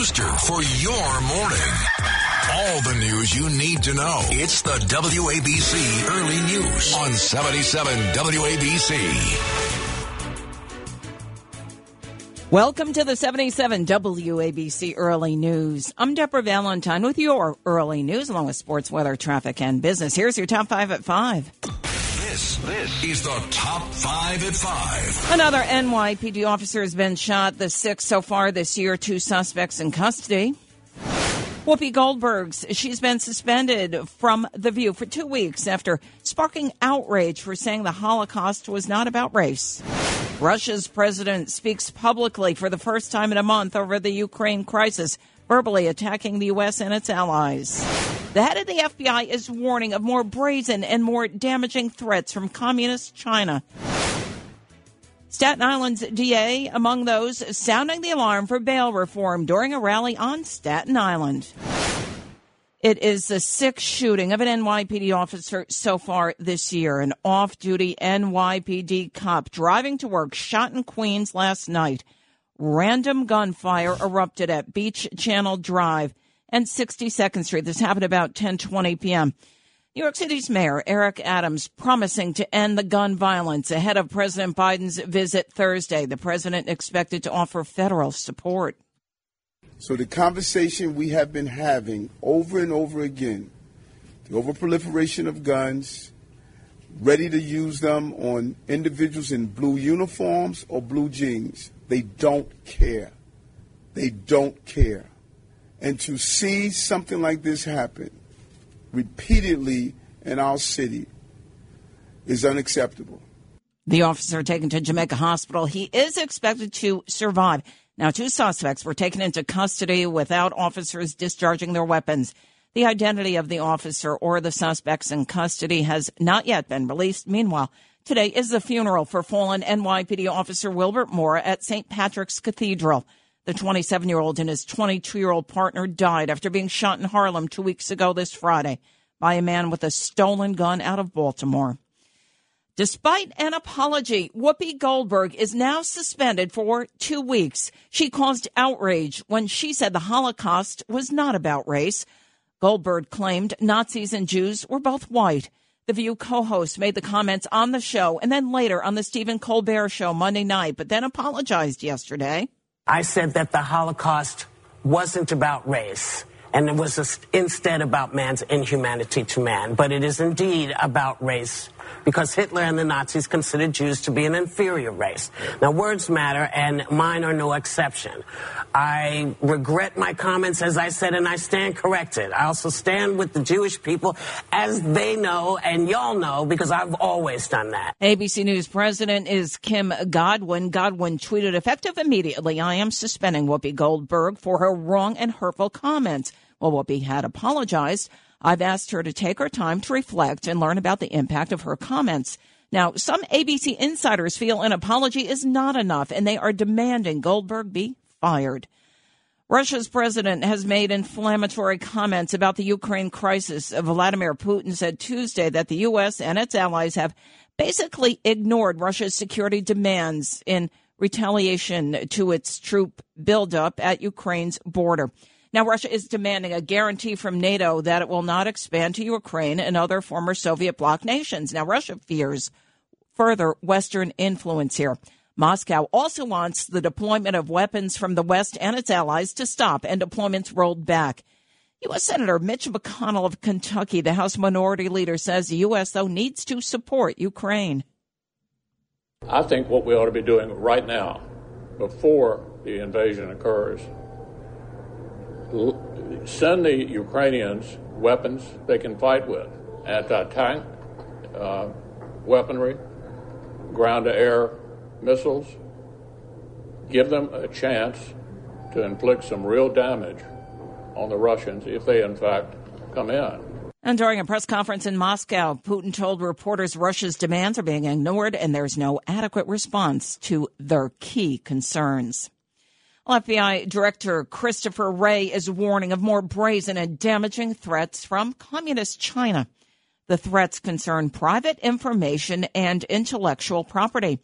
booster for your morning. All the news you need to know. It's the WABC Early News on 77 WABC. Welcome to the 77 WABC Early News. I'm Deborah Valentine with your early news along with sports, weather, traffic, and business. Here's your top five at five. This, this is the top five at five. Another NYPD officer has been shot, the sixth so far this year, two suspects in custody. Whoopi Goldberg's, she's been suspended from The View for two weeks after sparking outrage for saying the Holocaust was not about race. Russia's president speaks publicly for the first time in a month over the Ukraine crisis, verbally attacking the U.S. and its allies. The head of the FBI is warning of more brazen and more damaging threats from communist China. Staten Island's DA among those sounding the alarm for bail reform during a rally on Staten Island. It is the sixth shooting of an NYPD officer so far this year. An off duty NYPD cop driving to work shot in Queens last night. Random gunfire erupted at Beach Channel Drive and 62nd Street. This happened about 10:20 p.m. New York City's Mayor Eric Adams promising to end the gun violence ahead of President Biden's visit Thursday. The president expected to offer federal support. So the conversation we have been having over and over again, the overproliferation of guns, ready to use them on individuals in blue uniforms or blue jeans. They don't care. They don't care. And to see something like this happen repeatedly in our city is unacceptable. The officer taken to Jamaica Hospital, he is expected to survive. Now, two suspects were taken into custody without officers discharging their weapons. The identity of the officer or the suspects in custody has not yet been released. Meanwhile, today is the funeral for fallen NYPD officer Wilbert Mora at St. Patrick's Cathedral. The 27 year old and his 22 year old partner died after being shot in Harlem two weeks ago this Friday by a man with a stolen gun out of Baltimore. Despite an apology, Whoopi Goldberg is now suspended for two weeks. She caused outrage when she said the Holocaust was not about race. Goldberg claimed Nazis and Jews were both white. The View co host made the comments on the show and then later on the Stephen Colbert show Monday night, but then apologized yesterday. I said that the Holocaust wasn't about race and it was instead about man's inhumanity to man. But it is indeed about race because Hitler and the Nazis considered Jews to be an inferior race. Now, words matter, and mine are no exception. I regret my comments, as I said, and I stand corrected. I also stand with the Jewish people as they know, and y'all know, because I've always done that. ABC News president is Kim Godwin. Godwin tweeted, effective immediately, I am suspending Whoopi Goldberg for her wrong and hurtful comments. Well, Whoopi had apologized. I've asked her to take her time to reflect and learn about the impact of her comments. Now, some ABC insiders feel an apology is not enough and they are demanding Goldberg be fired. Russia's president has made inflammatory comments about the Ukraine crisis. Vladimir Putin said Tuesday that the U.S. and its allies have basically ignored Russia's security demands in retaliation to its troop buildup at Ukraine's border. Now, Russia is demanding a guarantee from NATO that it will not expand to Ukraine and other former Soviet bloc nations. Now, Russia fears further Western influence here. Moscow also wants the deployment of weapons from the West and its allies to stop and deployments rolled back. U.S. Senator Mitch McConnell of Kentucky, the House Minority Leader, says the U.S., though, needs to support Ukraine. I think what we ought to be doing right now, before the invasion occurs, send the Ukrainians weapons they can fight with anti-tank uh, weaponry, ground-to-air missiles. Give them a chance to inflict some real damage on the Russians if they, in fact, come in. And during a press conference in Moscow, Putin told reporters Russia's demands are being ignored and there's no adequate response to their key concerns. FBI Director Christopher Wray is warning of more brazen and damaging threats from communist China. The threats concern private information and intellectual property.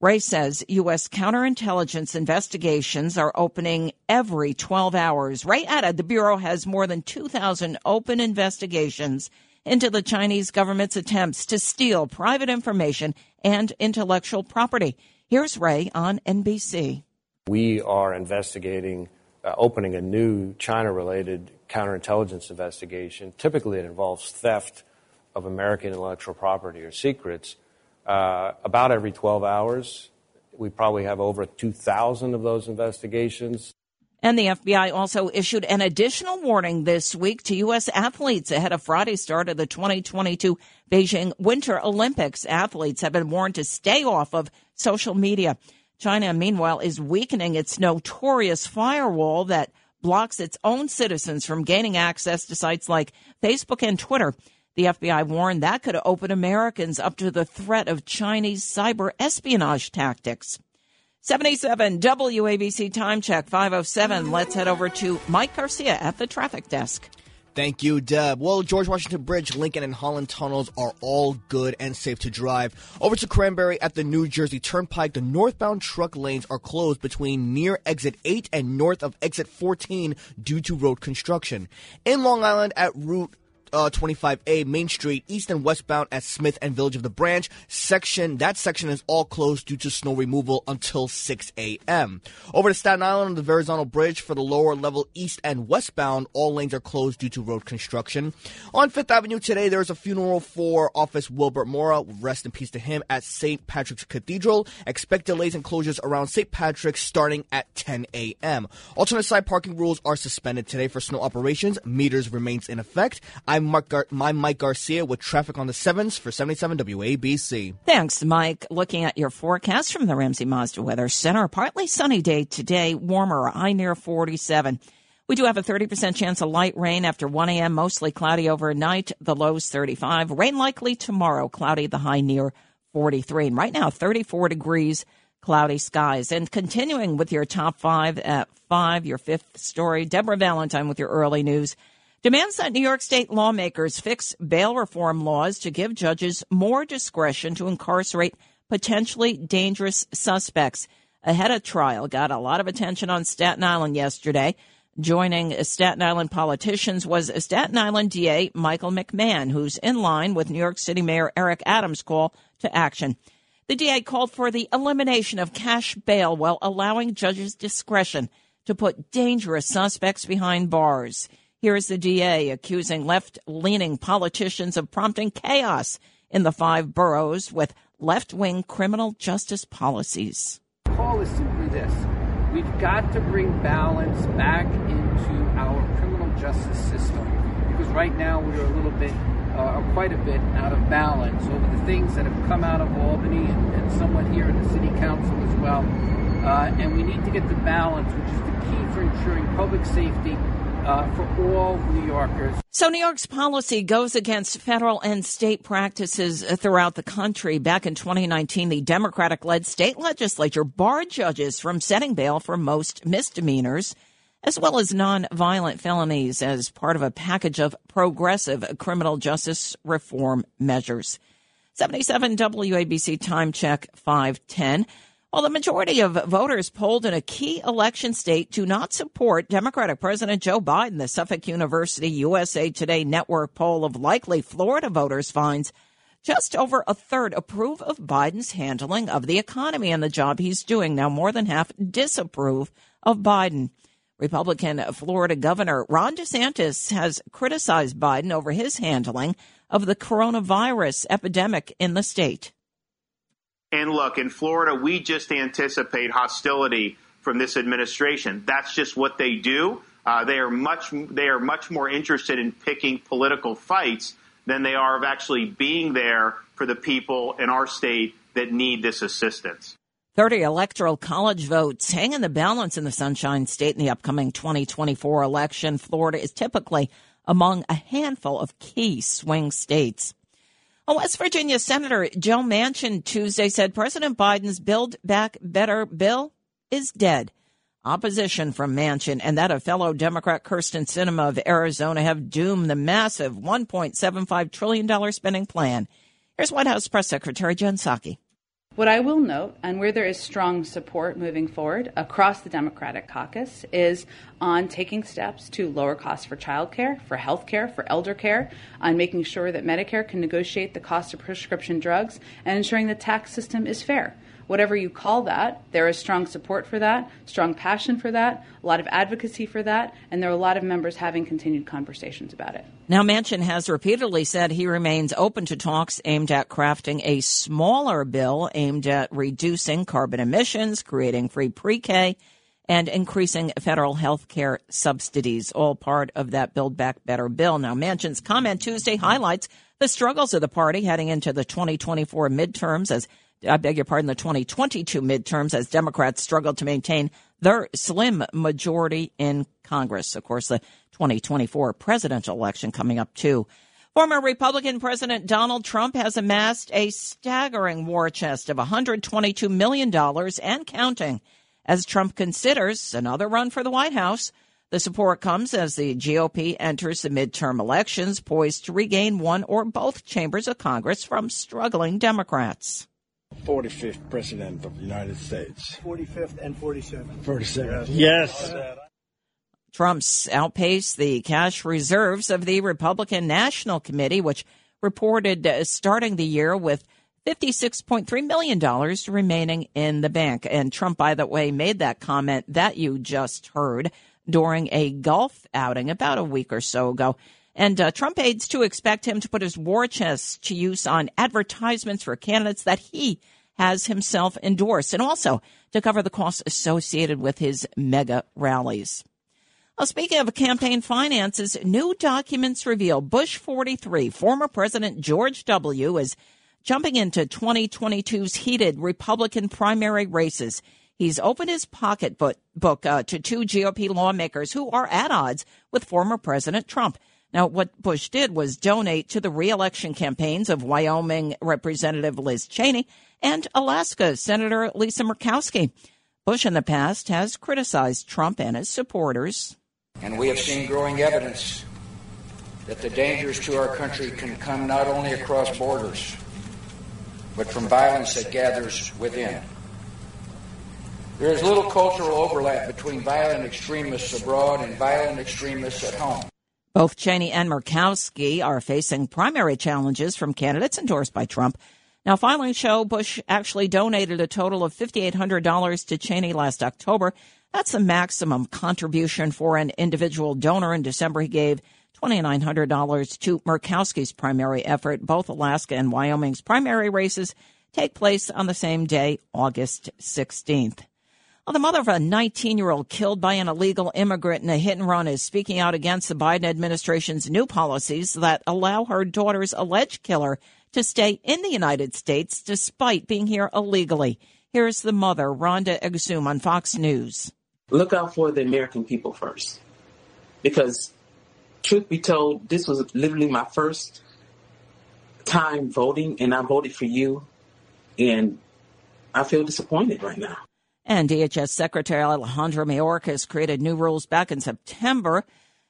Wray says U.S. counterintelligence investigations are opening every 12 hours. Wray added the Bureau has more than 2,000 open investigations into the Chinese government's attempts to steal private information and intellectual property. Here's Wray on NBC. We are investigating, uh, opening a new China related counterintelligence investigation. Typically, it involves theft of American intellectual property or secrets uh, about every 12 hours. We probably have over 2,000 of those investigations. And the FBI also issued an additional warning this week to U.S. athletes ahead of Friday's start of the 2022 Beijing Winter Olympics. Athletes have been warned to stay off of social media. China, meanwhile, is weakening its notorious firewall that blocks its own citizens from gaining access to sites like Facebook and Twitter. The FBI warned that could open Americans up to the threat of Chinese cyber espionage tactics. 77 WABC time check 507. Let's head over to Mike Garcia at the traffic desk. Thank you, Deb. Well, George Washington Bridge, Lincoln, and Holland tunnels are all good and safe to drive. Over to Cranbury at the New Jersey Turnpike, the northbound truck lanes are closed between near exit 8 and north of exit 14 due to road construction. In Long Island at Route uh, 25A Main Street, east and westbound at Smithtown Village of the Branch. Section that section is all closed due to snow removal until 6 a.m. Over to Staten Island on the Verrazano Bridge for the lower level east and westbound, all lanes are closed due to road construction. On Fifth Avenue today, there is a funeral for Officer Wilbert Mora. Rest in peace to him at St. Patrick's Cathedral. Expect delays and closures around St. Patrick's starting at 10 a.m. Alternate side parking rules are suspended today for snow operations. Meters remains in effect. I I'm Mark Gar- Mike Garcia with traffic on the sevens for 77 WABC. Thanks, Mike. Looking at your forecast from the Ramsey Mazda Weather Center, partly sunny day today, warmer, high near 47. We do have a 30% chance of light rain after 1 a.m., mostly cloudy overnight, the lows 35. Rain likely tomorrow, cloudy, the high near 43. And right now, 34 degrees, cloudy skies. And continuing with your top five at five, your fifth story, Deborah Valentine with your early news demands that New York State lawmakers fix bail reform laws to give judges more discretion to incarcerate potentially dangerous suspects ahead of trial. Got a lot of attention on Staten Island yesterday. Joining Staten Island politicians was Staten Island DA Michael McMahon, who's in line with New York City Mayor Eric Adams' call to action. The DA called for the elimination of cash bail while allowing judges discretion to put dangerous suspects behind bars. Here is the DA accusing left leaning politicians of prompting chaos in the five boroughs with left wing criminal justice policies. The call is simply this we've got to bring balance back into our criminal justice system because right now we're a little bit, uh, quite a bit out of balance over the things that have come out of Albany and, and somewhat here in the city council as well. Uh, and we need to get the balance, which is the key for ensuring public safety uh, for all New Yorkers. So, New York's policy goes against federal and state practices throughout the country. Back in 2019, the Democratic led state legislature barred judges from setting bail for most misdemeanors, as well as non-violent felonies, as part of a package of progressive criminal justice reform measures. 77 WABC time check 510. Well, the majority of voters polled in a key election state do not support Democratic President Joe Biden. The Suffolk University USA Today network poll of likely Florida voters finds just over a third approve of Biden's handling of the economy and the job he's doing. Now, more than half disapprove of Biden. Republican Florida Governor Ron DeSantis has criticized Biden over his handling of the coronavirus epidemic in the state. And look, in Florida, we just anticipate hostility from this administration. That's just what they do. Uh, they are much they are much more interested in picking political fights than they are of actually being there for the people in our state that need this assistance. 30 electoral college votes hang in the balance in the Sunshine State in the upcoming 2024 election. Florida is typically among a handful of key swing states. A West Virginia Senator Joe Manchin Tuesday said President Biden's Build Back Better bill is dead. Opposition from Manchin and that of fellow Democrat Kyrsten Sinema of Arizona have doomed the massive $1.75 trillion spending plan. Here's White House Press Secretary Jen Psaki. What I will note, and where there is strong support moving forward across the Democratic caucus, is on taking steps to lower costs for childcare, for health care, for elder care, on making sure that Medicare can negotiate the cost of prescription drugs, and ensuring the tax system is fair whatever you call that, there is strong support for that, strong passion for that, a lot of advocacy for that, and there are a lot of members having continued conversations about it. Now, Manchin has repeatedly said he remains open to talks aimed at crafting a smaller bill aimed at reducing carbon emissions, creating free pre K, and increasing federal health care subsidies, all part of that Build Back Better bill. Now, Manchin's comment Tuesday highlights the struggles of the party heading into the 2024 midterms as I beg your pardon, the 2022 midterms as Democrats struggled to maintain their slim majority in Congress. Of course, the 2024 presidential election coming up too. Former Republican President Donald Trump has amassed a staggering war chest of $122 million and counting as Trump considers another run for the White House. The support comes as the GOP enters the midterm elections, poised to regain one or both chambers of Congress from struggling Democrats. 45th President of the United States. 45th and 47th. 47th. Yes. Trump's outpaced the cash reserves of the Republican National Committee, which reported uh, starting the year with $56.3 million remaining in the bank. And Trump, by the way, made that comment that you just heard during a golf outing about a week or so ago. And uh, Trump aides to expect him to put his war chest to use on advertisements for candidates that he has himself endorsed, and also to cover the costs associated with his mega rallies. Well, speaking of campaign finances, new documents reveal Bush 43, former President George W., is jumping into 2022's heated Republican primary races. He's opened his pocketbook uh, to two GOP lawmakers who are at odds with former President Trump. Now, what Bush did was donate to the reelection campaigns of Wyoming Representative Liz Cheney and Alaska Senator Lisa Murkowski. Bush in the past has criticized Trump and his supporters. And we have seen growing evidence that the dangers to our country can come not only across borders, but from violence that gathers within. There is little cultural overlap between violent extremists abroad and violent extremists at home. Both Cheney and Murkowski are facing primary challenges from candidates endorsed by Trump. Now, filings show Bush actually donated a total of $5,800 to Cheney last October. That's the maximum contribution for an individual donor. In December, he gave $2,900 to Murkowski's primary effort. Both Alaska and Wyoming's primary races take place on the same day, August 16th. Well, the mother of a 19 year old killed by an illegal immigrant in a hit and run is speaking out against the Biden administration's new policies that allow her daughter's alleged killer to stay in the United States despite being here illegally. Here's the mother, Rhonda Exum, on Fox News. Look out for the American people first. Because, truth be told, this was literally my first time voting, and I voted for you. And I feel disappointed right now. And DHS Secretary Alejandro Mayorkas created new rules back in September,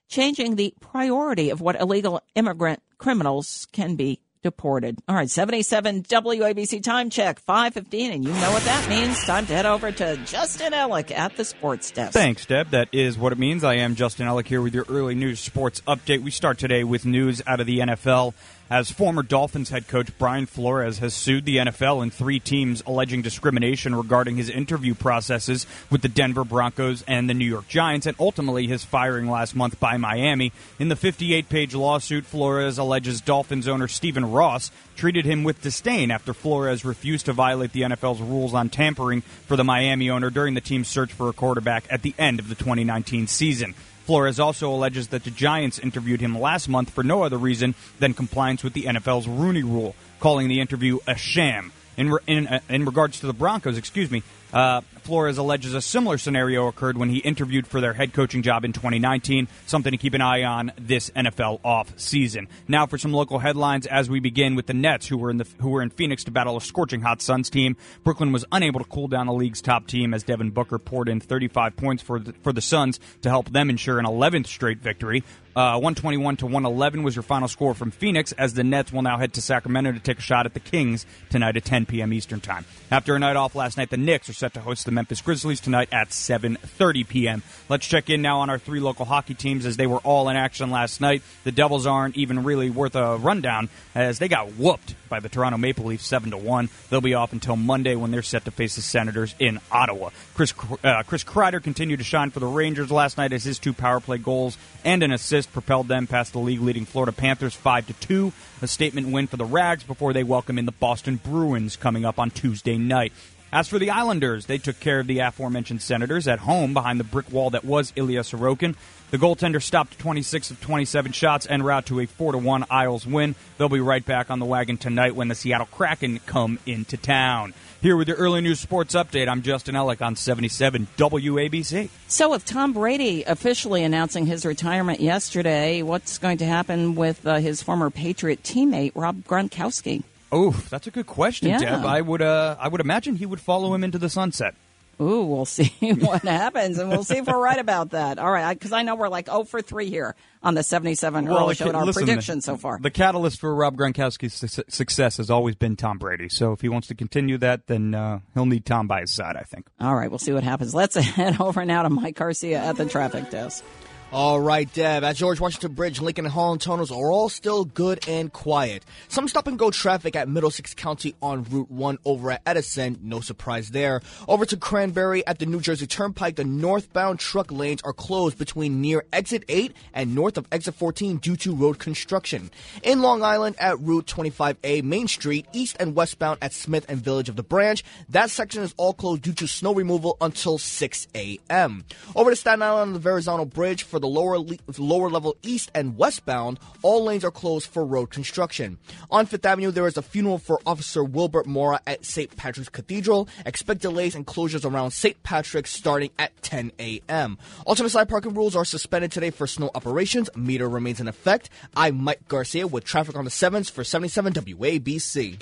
changing the priority of what illegal immigrant criminals can be deported. All right, 77 WABC time check, 515, and you know what that means. Time to head over to Justin Ellick at the sports desk. Thanks, Deb. That is what it means. I am Justin Ellick here with your early news sports update. We start today with news out of the NFL as former Dolphins head coach Brian Flores has sued the NFL and three teams alleging discrimination regarding his interview processes with the Denver Broncos and the New York Giants, and ultimately his firing last month by Miami. In the 58 page lawsuit, Flores alleges Dolphins owner Stephen Ross treated him with disdain after Flores refused to violate the NFL's rules on tampering for the Miami owner during the team's search for a quarterback at the end of the 2019 season. Flores also alleges that the Giants interviewed him last month for no other reason than compliance with the NFL's Rooney Rule, calling the interview a sham. In, in, uh, in regards to the Broncos, excuse me, Uh, Flores alleges a similar scenario occurred when he interviewed for their head coaching job in 2019, something to keep an eye on this NFL off season. Now for some local headlines as we begin with the Nets, who were in the who were in Phoenix to battle a scorching hot Suns team. Brooklyn was unable to cool down the league's top team as Devin Booker poured in 35 points for the, for the Suns to help them ensure an 11th straight victory. Uh, 121 to 111 was your final score from Phoenix as the Nets will now head to Sacramento to take a shot at the Kings tonight at 10 p.m. Eastern Time. After a night off last night, the Knicks are set to host the Memphis Grizzlies tonight at 7:30 p.m. Let's check in now on our three local hockey teams as they were all in action last night. The Devils aren't even really worth a rundown as they got whooped by the Toronto Maple Leafs 7 to 1. They'll be off until Monday when they're set to face the Senators in Ottawa. Chris uh, Chris Kreider continued to shine for the Rangers last night as his two power play goals and an assist propelled them past the league leading Florida Panthers 5 to 2. A statement win for the Rags before they welcome in the Boston Bruins coming up on Tuesday night. As for the Islanders, they took care of the aforementioned Senators at home behind the brick wall that was Ilya Sorokin. The goaltender stopped 26 of 27 shots en route to a 4 1 Isles win. They'll be right back on the wagon tonight when the Seattle Kraken come into town. Here with your early news sports update, I'm Justin Ellick on 77 WABC. So, with Tom Brady officially announcing his retirement yesterday, what's going to happen with uh, his former Patriot teammate, Rob Gronkowski? Oh, that's a good question, Yeah. Deb. I would, uh, I would imagine he would follow him into the sunset. Ooh, we'll see what happens, and we'll see if we're right about that. All right, because I know we're like 0 for 3 here on the 77 early show in our listen, predictions so far. The catalyst for Rob Gronkowski's su- success has always been Tom Brady. So if he wants to continue that, then uh, he'll need Tom by his side, I think. All right, we'll see what happens. Let's head over now to Mike Garcia at the traffic desk. All right, Deb. At George Washington Bridge, Lincoln and Holland tunnels are all still good and quiet. Some stop and go traffic at Middlesex County on Route 1 over at Edison. No surprise there. Over to Cranbury at the New Jersey Turnpike, the northbound truck lanes are closed between near exit 8 and north of exit 14 due to road construction. In Long Island at Route 25A Main Street, east and westbound at Smithtown Village of the Branch, that section is all closed due to snow removal until 6 a.m. Over to Staten Island on the Verrazano Bridge for the lower le- lower level east and westbound, all lanes are closed for road construction. On Fifth Avenue, there is a funeral for Officer Wilbert Mora at St. Patrick's Cathedral. Expect delays and closures around St. Patrick's starting at 10 a.m. Alternate side parking rules are suspended today for snow operations. Meter remains in effect. I'm Mike Garcia with traffic on the 7s for 77 WABC.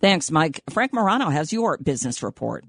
Thanks, Mike. Frank Morano has your business report.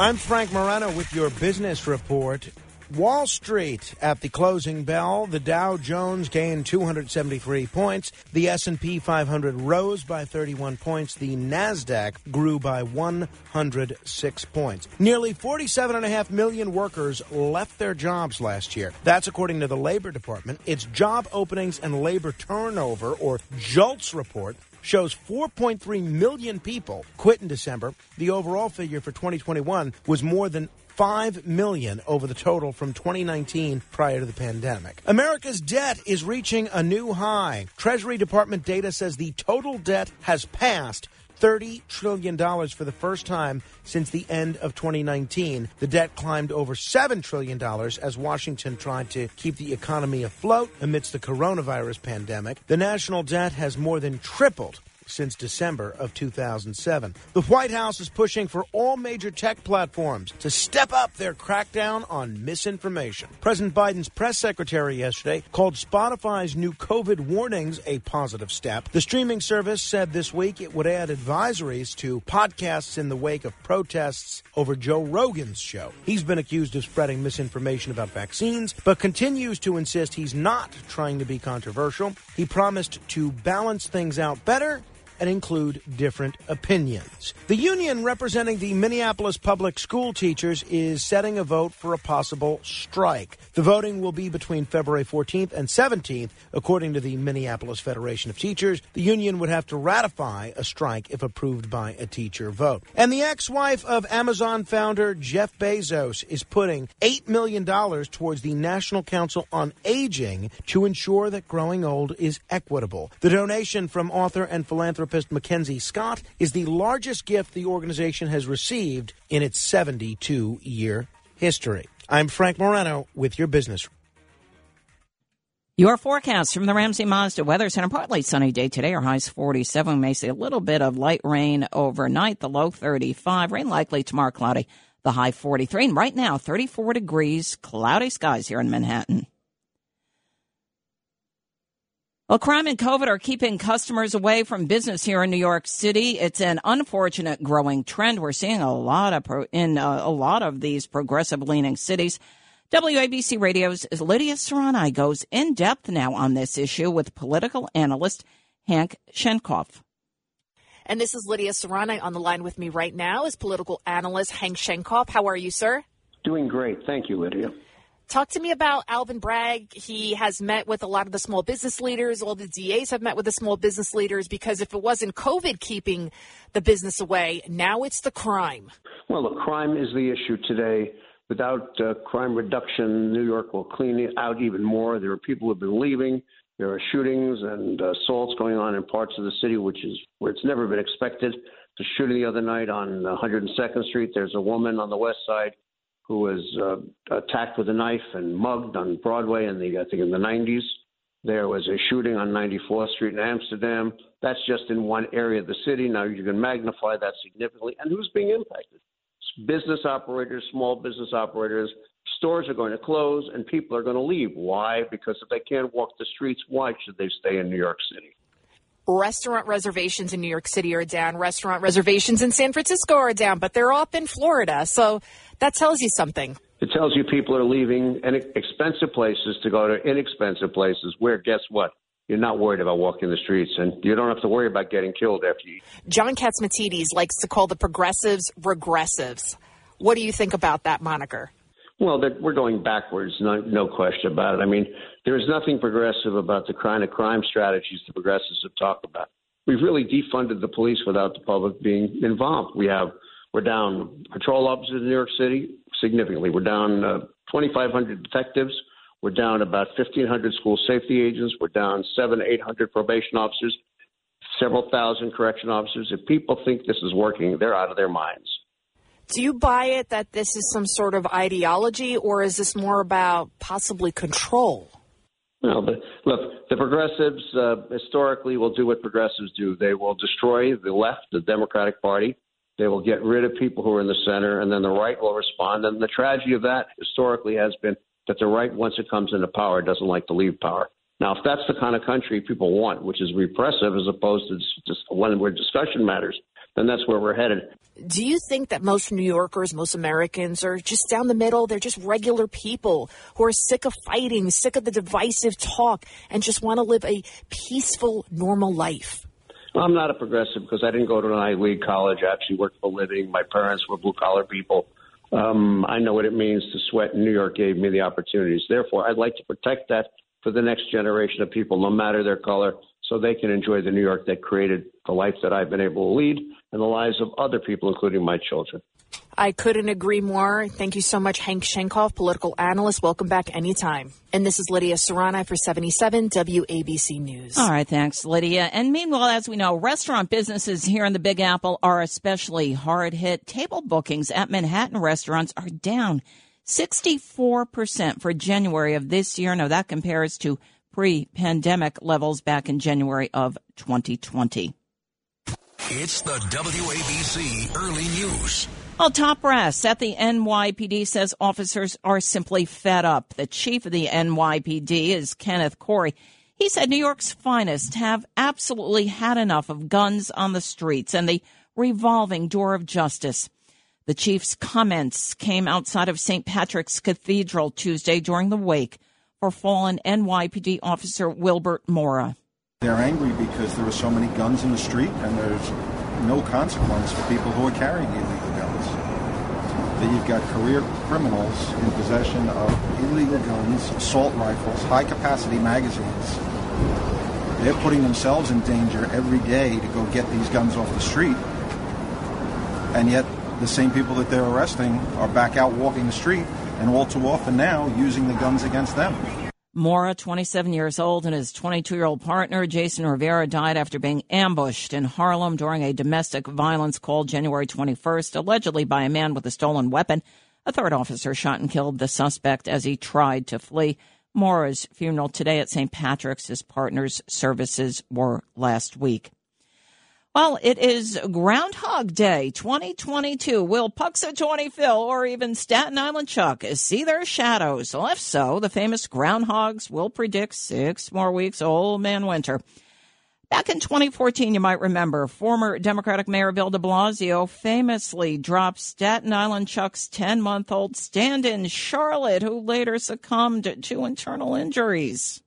I'm Frank Morano with your business report. Wall Street at the closing bell, the Dow Jones gained 273 points, the S&P 500 rose by 31 points, the Nasdaq grew by 106 points. Nearly 47.5 million workers left their jobs last year. That's according to the Labor Department. Its job openings and labor turnover or JOLTS report shows 4.3 million people quit in December. The overall figure for 2021 was more than 5 million over the total from 2019 prior to the pandemic. America's debt is reaching a new high. Treasury Department data says the total debt has passed $30 trillion for the first time since the end of 2019. The debt climbed over $7 trillion as Washington tried to keep the economy afloat amidst the coronavirus pandemic. The national debt has more than tripled since December of 2007. The White House is pushing for all major tech platforms to step up their crackdown on misinformation. President Biden's press secretary yesterday called Spotify's new COVID warnings a positive step. The streaming service said this week it would add advisories to podcasts in the wake of protests over Joe Rogan's show. He's been accused of spreading misinformation about vaccines, but continues to insist he's not trying to be controversial. He promised to balance things out better and include different opinions. The union representing the Minneapolis public school teachers is setting a vote for a possible strike. The voting will be between February 14th and 17th, according to the Minneapolis Federation of Teachers. The union would have to ratify a strike if approved by a teacher vote. And the ex wife of Amazon founder Jeff Bezos is putting $8 million towards the National Council on Aging to ensure that growing old is equitable. The donation from author and philanthropist Mackenzie Scott is the largest gift the organization has received in its 72 year history. I'm Frank Morano with your business. Your forecast from the Ramsey Mazda Weather Center. Partly sunny day today. Our highs 47. We may see a little bit of light rain overnight. The low 35. Rain likely tomorrow cloudy. The high 43. And right now 34 degrees. Cloudy skies here in Manhattan. Well, crime and COVID are keeping customers away from business here in New York City. It's an unfortunate growing trend. We're seeing a lot of pro- in uh, a lot of these progressive leaning cities. WABC Radio's Lydia Serrani goes in depth now on this issue with political analyst Hank Sheinkopf. And this is Lydia Serrani on the line with me right now is political analyst Hank Sheinkopf. How are you, sir? Doing great. Thank you, Lydia. Talk to me about Alvin Bragg. He has met with a lot of the small business leaders. All the DAs have met with the small business leaders because if it wasn't COVID keeping the business away, now it's the crime. Well, the crime is the issue today without uh, crime reduction, New York will clean it out even more. There are people who have been leaving. There are shootings and uh, assaults going on in parts of the city, which is where it's never been expected. The shooting the other night on 102nd Street, there's a woman on the west side who was uh, attacked with a knife and mugged on Broadway in the I think in the 90s. There was a shooting on 94th Street in Amsterdam. That's just in one area of the city. Now you can magnify that significantly. And who's being impacted? business operators, small business operators, stores are going to close and people are going to leave. Why? Because if they can't walk the streets, why should they stay in New York City? Restaurant reservations in New York City are down. Restaurant reservations in San Francisco are down, but they're up in Florida. So that tells you something. It tells you people are leaving expensive places to go to inexpensive places where, guess what? you're not worried about walking the streets, and you don't have to worry about getting killed after you. John Catsimatidis likes to call the progressives regressives. What do you think about that moniker? Well, we're going backwards, no, no question about it. I mean, there is nothing progressive about the kind of crime strategies the progressives have talked about. We've really defunded the police without the public being involved. We have we're down patrol officers in New York City significantly. We're down uh, 2,500 detectives. We're down about 1,500 school safety agents. We're down seven, 800 probation officers, several thousand correction officers. If people think this is working, they're out of their minds. Do you buy it that this is some sort of ideology, or is this more about possibly control? Well, the, look, the progressives uh, historically will do what progressives do. They will destroy the left, the Democratic Party. They will get rid of people who are in the center, and then the right will respond. And the tragedy of that historically has been that the right, once it comes into power, doesn't like to leave power. Now, if that's the kind of country people want, which is repressive as opposed to just one where discussion matters, then that's where we're headed. Do you think that most New Yorkers, most Americans are just down the middle? They're just regular people who are sick of fighting, sick of the divisive talk, and just want to live a peaceful, normal life? Well, I'm not a progressive because I didn't go to an Ivy League college. I actually worked for a living. My parents were blue collar people. Um, I know what it means to sweat, and New York gave me the opportunities. Therefore, I'd like to protect that for the next generation of people, no matter their color, so they can enjoy the New York that created the life that I've been able to lead and the lives of other people, including my children. I couldn't agree more. Thank you so much, Hank Sheinkopf, political analyst. Welcome back anytime. And this is Lydia Serrano for 77 WABC News. All right, thanks, Lydia. And meanwhile, as we know, restaurant businesses here in the Big Apple are especially hard hit. Table bookings at Manhattan restaurants are down 64% for January of this year. Now, that compares to pre pandemic levels back in January of 2020. It's the WABC Early News. Well, top brass at the NYPD says officers are simply fed up. The chief of the NYPD is Kenneth Corey. He said New York's finest have absolutely had enough of guns on the streets and the revolving door of justice. The chief's comments came outside of St. Patrick's Cathedral Tuesday during the wake for fallen NYPD officer Wilbert Mora. They're angry because there are so many guns in the street and there's no consequence for people who are carrying illegal guns. that you've got career criminals in possession of illegal guns, assault rifles, high capacity magazines. They're putting themselves in danger every day to go get these guns off the street. And yet, the same people that they're arresting are back out walking the street and all too often now using the guns against them. Mora, 27 years old, and his 22 year old partner, Jason Rivera, died after being ambushed in Harlem during a domestic violence call January 21st, allegedly by a man with a stolen weapon. A third officer shot and killed the suspect as he tried to flee. Mora's funeral today at St. Patrick's. His partner's services were last week. Well, it is Groundhog Day 2022. Will Punxsutawney Phil or even Staten Island Chuck see their shadows? Well, if so, the famous groundhogs will predict six more weeks old man winter. Back in 2014, you might remember, former Democratic Mayor Bill de Blasio famously dropped Staten Island Chuck's 10 month old stand in Charlotte, who later succumbed to internal injuries.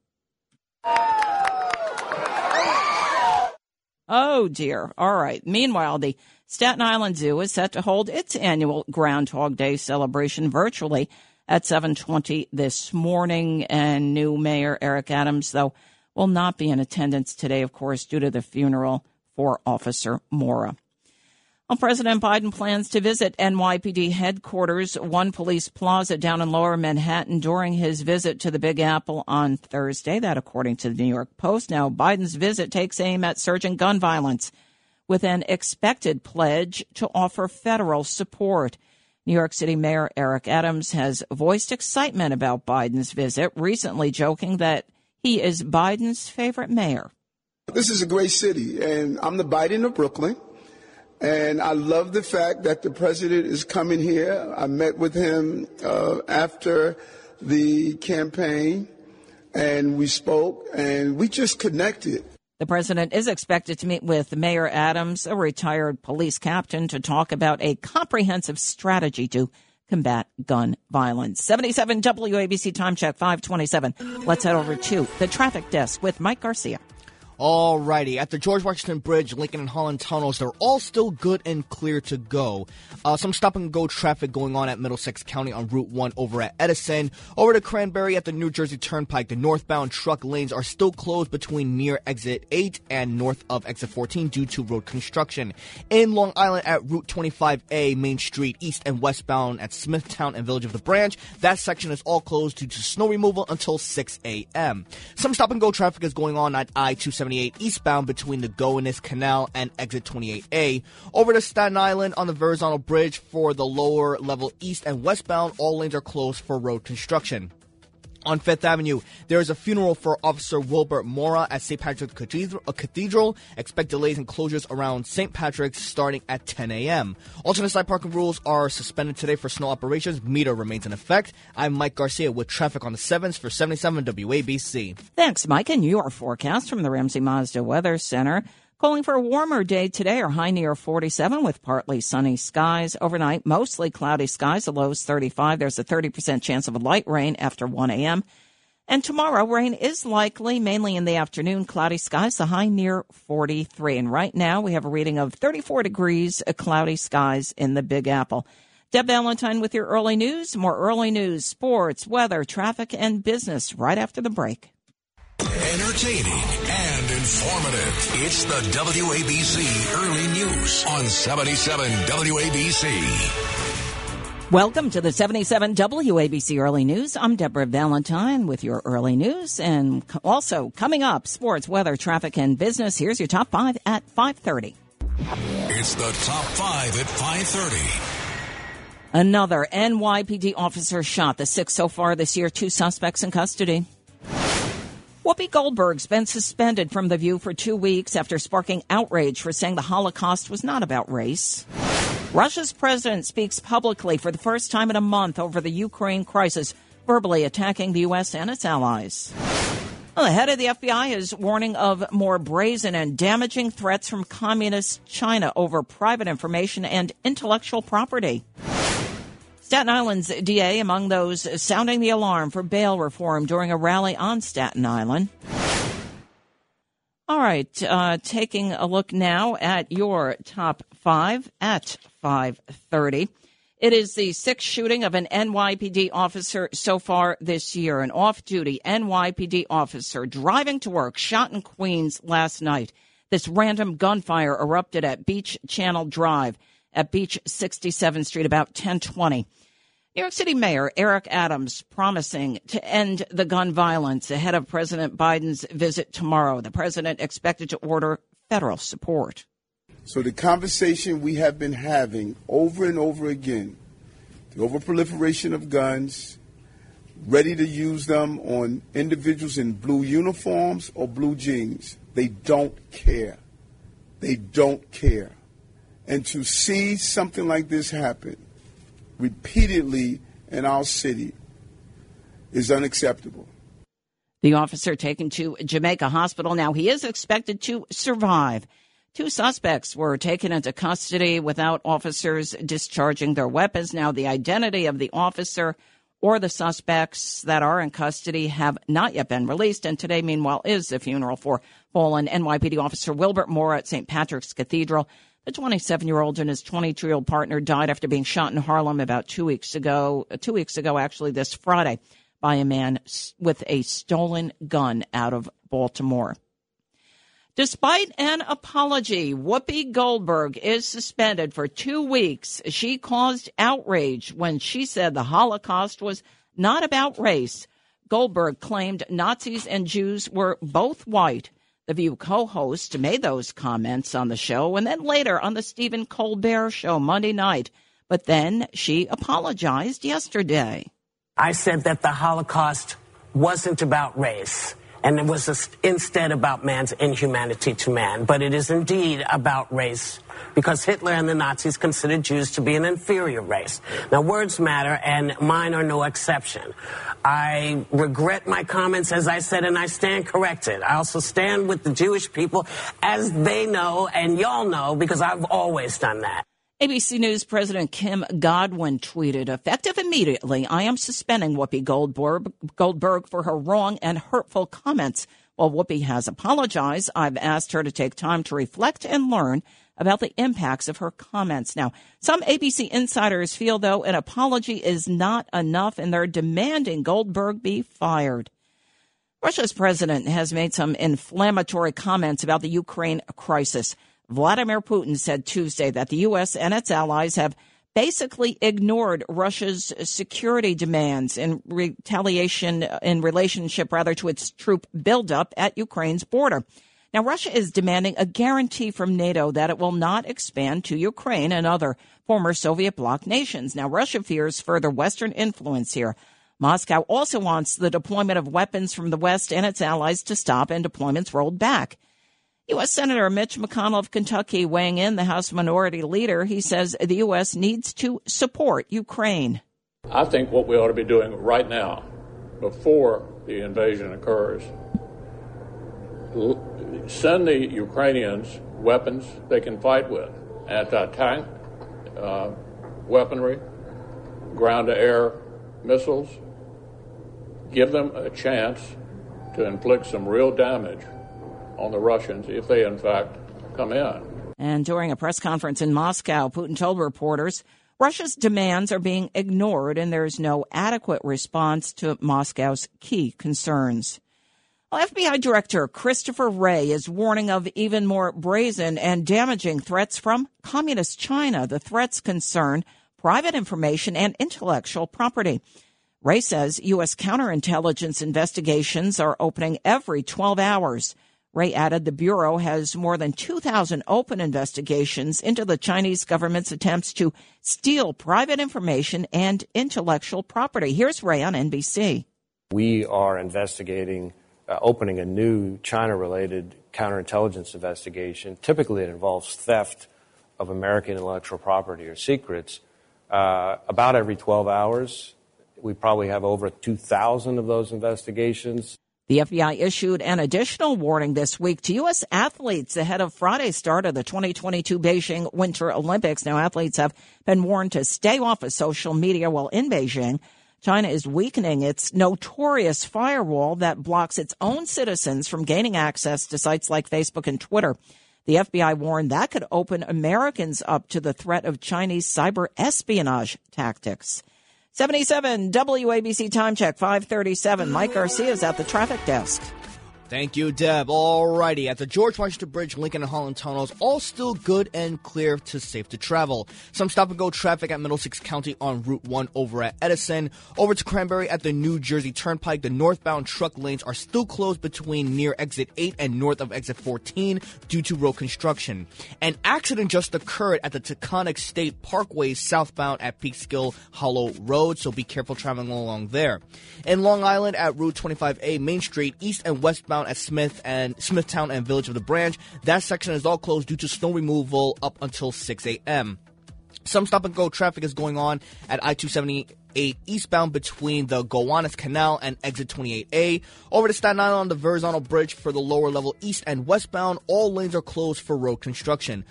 Oh dear. All right. Meanwhile, the Staten Island Zoo is set to hold its annual Groundhog Day celebration virtually at 7:20 this morning and new mayor Eric Adams though will not be in attendance today of course due to the funeral for Officer Mora. Well, President Biden plans to visit NYPD headquarters, One Police Plaza down in lower Manhattan during his visit to the Big Apple on Thursday. That, according to the New York Post. Now, Biden's visit takes aim at surging gun violence with an expected pledge to offer federal support. New York City Mayor Eric Adams has voiced excitement about Biden's visit, recently joking that he is Biden's favorite mayor. This is a great city, and I'm the Biden of Brooklyn. And I love the fact that the president is coming here. I met with him uh, after the campaign and we spoke and we just connected. The president is expected to meet with Mayor Adams, a retired police captain, to talk about a comprehensive strategy to combat gun violence. 77 WABC time check 527. Let's head over to the traffic desk with Mike Garcia. Alrighty, at the George Washington Bridge, Lincoln and Holland tunnels, they're all still good and clear to go. Uh, some stop and go traffic going on at Middlesex County on Route 1 over at Edison. Over to Cranbury at the New Jersey Turnpike, the northbound truck lanes are still closed between near exit 8 and north of exit 14 due to road construction. In Long Island at Route 25A, Main Street, east and westbound at Smithtown and Village of the Branch, that section is all closed due to snow removal until 6 a.m. Some stop and go traffic is going on at I 270 78 eastbound between the Gowanus Canal and exit 28A. Over to Staten Island on the Verrazano Bridge for the lower level east and westbound, all lanes are closed for road construction. On Fifth Avenue, there is a funeral for Officer Wilbert Mora at St. Patrick's uh, Cathedral. Expect delays and closures around St. Patrick's starting at 10 a.m. Alternate side parking rules are suspended today for snow operations. Meter remains in effect. I'm Mike Garcia with traffic on the 7s for 77 WABC. Thanks, Mike. And your forecast from the Ramsey Mazda Weather Center. Calling for a warmer day today, our high near 47 with partly sunny skies. Overnight, mostly cloudy skies, the lows 35. There's a 30% chance of a light rain after 1 a.m. And tomorrow, rain is likely, mainly in the afternoon, cloudy skies, the high near 43. And right now, we have a reading of 34 degrees, cloudy skies in the Big Apple. Deb Valentine with your early news. More early news, sports, weather, traffic, and business right after the break. Entertaining and informative. It's the WABC Early News on 77 WABC. Welcome to the 77 WABC Early News. I'm Deborah Valentine with your early news and also coming up sports, weather, traffic and business. Here's your top 5 at 5:30. It's the top 5 at 5:30. Another NYPD officer shot the six so far this year, two suspects in custody. Whoopi Goldberg's been suspended from The View for two weeks after sparking outrage for saying the Holocaust was not about race. Russia's president speaks publicly for the first time in a month over the Ukraine crisis, verbally attacking the U.S. and its allies. Well, the head of the FBI is warning of more brazen and damaging threats from communist China over private information and intellectual property. Staten Island's DA among those sounding the alarm for bail reform during a rally on Staten Island. All right, uh, taking a look now at your top five at 530. It is the sixth shooting of an NYPD officer so far this year. An off-duty NYPD officer driving to work shot in Queens last night. This random gunfire erupted at Beach Channel Drive at Beach 67th Street about 1020. New York City Mayor Eric Adams promising to end the gun violence ahead of President Biden's visit tomorrow. The president expected to order federal support. So the conversation we have been having over and over again, the overproliferation of guns, ready to use them on individuals in blue uniforms or blue jeans. They don't care. They don't care. And to see something like this happen repeatedly in our city is unacceptable. The officer taken to Jamaica Hospital. Now he is expected to survive. Two suspects were taken into custody without officers discharging their weapons. Now the identity of the officer or the suspects that are in custody have not yet been released. And today, meanwhile, is the funeral for fallen NYPD officer Wilbert Mora at St. Patrick's Cathedral. The 27 year old and his 22 year old partner died after being shot in Harlem about two weeks ago, uh, two weeks ago, actually, this Friday by a man with a stolen gun out of Baltimore. Despite an apology, Whoopi Goldberg is suspended for two weeks. She caused outrage when she said the Holocaust was not about race. Goldberg claimed Nazis and Jews were both white. The View co host made those comments on the show and then later on the Stephen Colbert show Monday night. But then she apologized yesterday. I said that the Holocaust wasn't about race and it was instead about man's inhumanity to man. But it is indeed about race because Hitler and the Nazis considered Jews to be an inferior race. Now, words matter, and mine are no exception. I regret my comments, as I said, and I stand corrected. I also stand with the Jewish people as they know, and y'all know, because I've always done that. ABC News President Kim Godwin tweeted, effective immediately, I am suspending Whoopi Goldberg, Goldberg for her wrong and hurtful comments. While Whoopi has apologized, I've asked her to take time to reflect and learn about the impacts of her comments. Now, some ABC insiders feel, though, an apology is not enough and they're demanding Goldberg be fired. Russia's president has made some inflammatory comments about the Ukraine crisis. Vladimir Putin said Tuesday that the U.S. and its allies have basically ignored Russia's security demands in retaliation in relationship rather to its troop buildup at Ukraine's border. Now, Russia is demanding a guarantee from NATO that it will not expand to Ukraine and other former Soviet bloc nations. Now, Russia fears further Western influence here. Moscow also wants the deployment of weapons from the West and its allies to stop and deployments rolled back. U.S. Senator Mitch McConnell of Kentucky weighing in, the House Minority Leader, he says the U.S. needs to support Ukraine. I think what we ought to be doing right now, before the invasion occurs, send the Ukrainians weapons they can fight with anti tank uh, weaponry, ground to air missiles. Give them a chance to inflict some real damage on the Russians if they, in fact, come in. And during a press conference in Moscow, Putin told reporters Russia's demands are being ignored and there is no adequate response to Moscow's key concerns. Well, FBI Director Christopher Wray is warning of even more brazen and damaging threats from Communist China. The threats concern private information and intellectual property. Wray says U.S. counterintelligence investigations are opening every 12 hours. Wray added the Bureau has more than 2,000 open investigations into the Chinese government's attempts to steal private information and intellectual property. Here's Wray on NBC. We are investigating, uh, opening a new China related counterintelligence investigation. Typically, it involves theft of American intellectual property or secrets. Uh, about every 12 hours, we probably have over 2,000 of those investigations. The FBI issued an additional warning this week to U.S. athletes ahead of Friday's start of the 2022 Beijing Winter Olympics. Now, athletes have been warned to stay off of social media while in Beijing. China is weakening its notorious firewall that blocks its own citizens from gaining access to sites like Facebook and Twitter. The FBI warned that could open Americans up to the threat of Chinese cyber espionage tactics. 77 WABC time check 537. Mike Garcia is at the traffic desk. Thank you, Deb. Alrighty, at the George Washington Bridge, Lincoln and Holland tunnels, all still good and clear to safe to travel. Some stop and go traffic at Middlesex County on Route 1 over at Edison. Over to Cranbury at the New Jersey Turnpike, the northbound truck lanes are still closed between near exit 8 and north of exit 14 due to road construction. An accident just occurred at the Taconic State Parkway southbound at Peekskill Hollow Road, so be careful traveling along there. In Long Island at Route 25A Main Street, east and westbound at Smith and Smithtown and Village of the Branch. That section is all closed due to snow removal up until 6 a.m. Some stop and go traffic is going on at I 278 eastbound between the Gowanus Canal and exit 28A. Over to Staten Island on the Verrazano Bridge for the lower level east and westbound, all lanes are closed for road construction.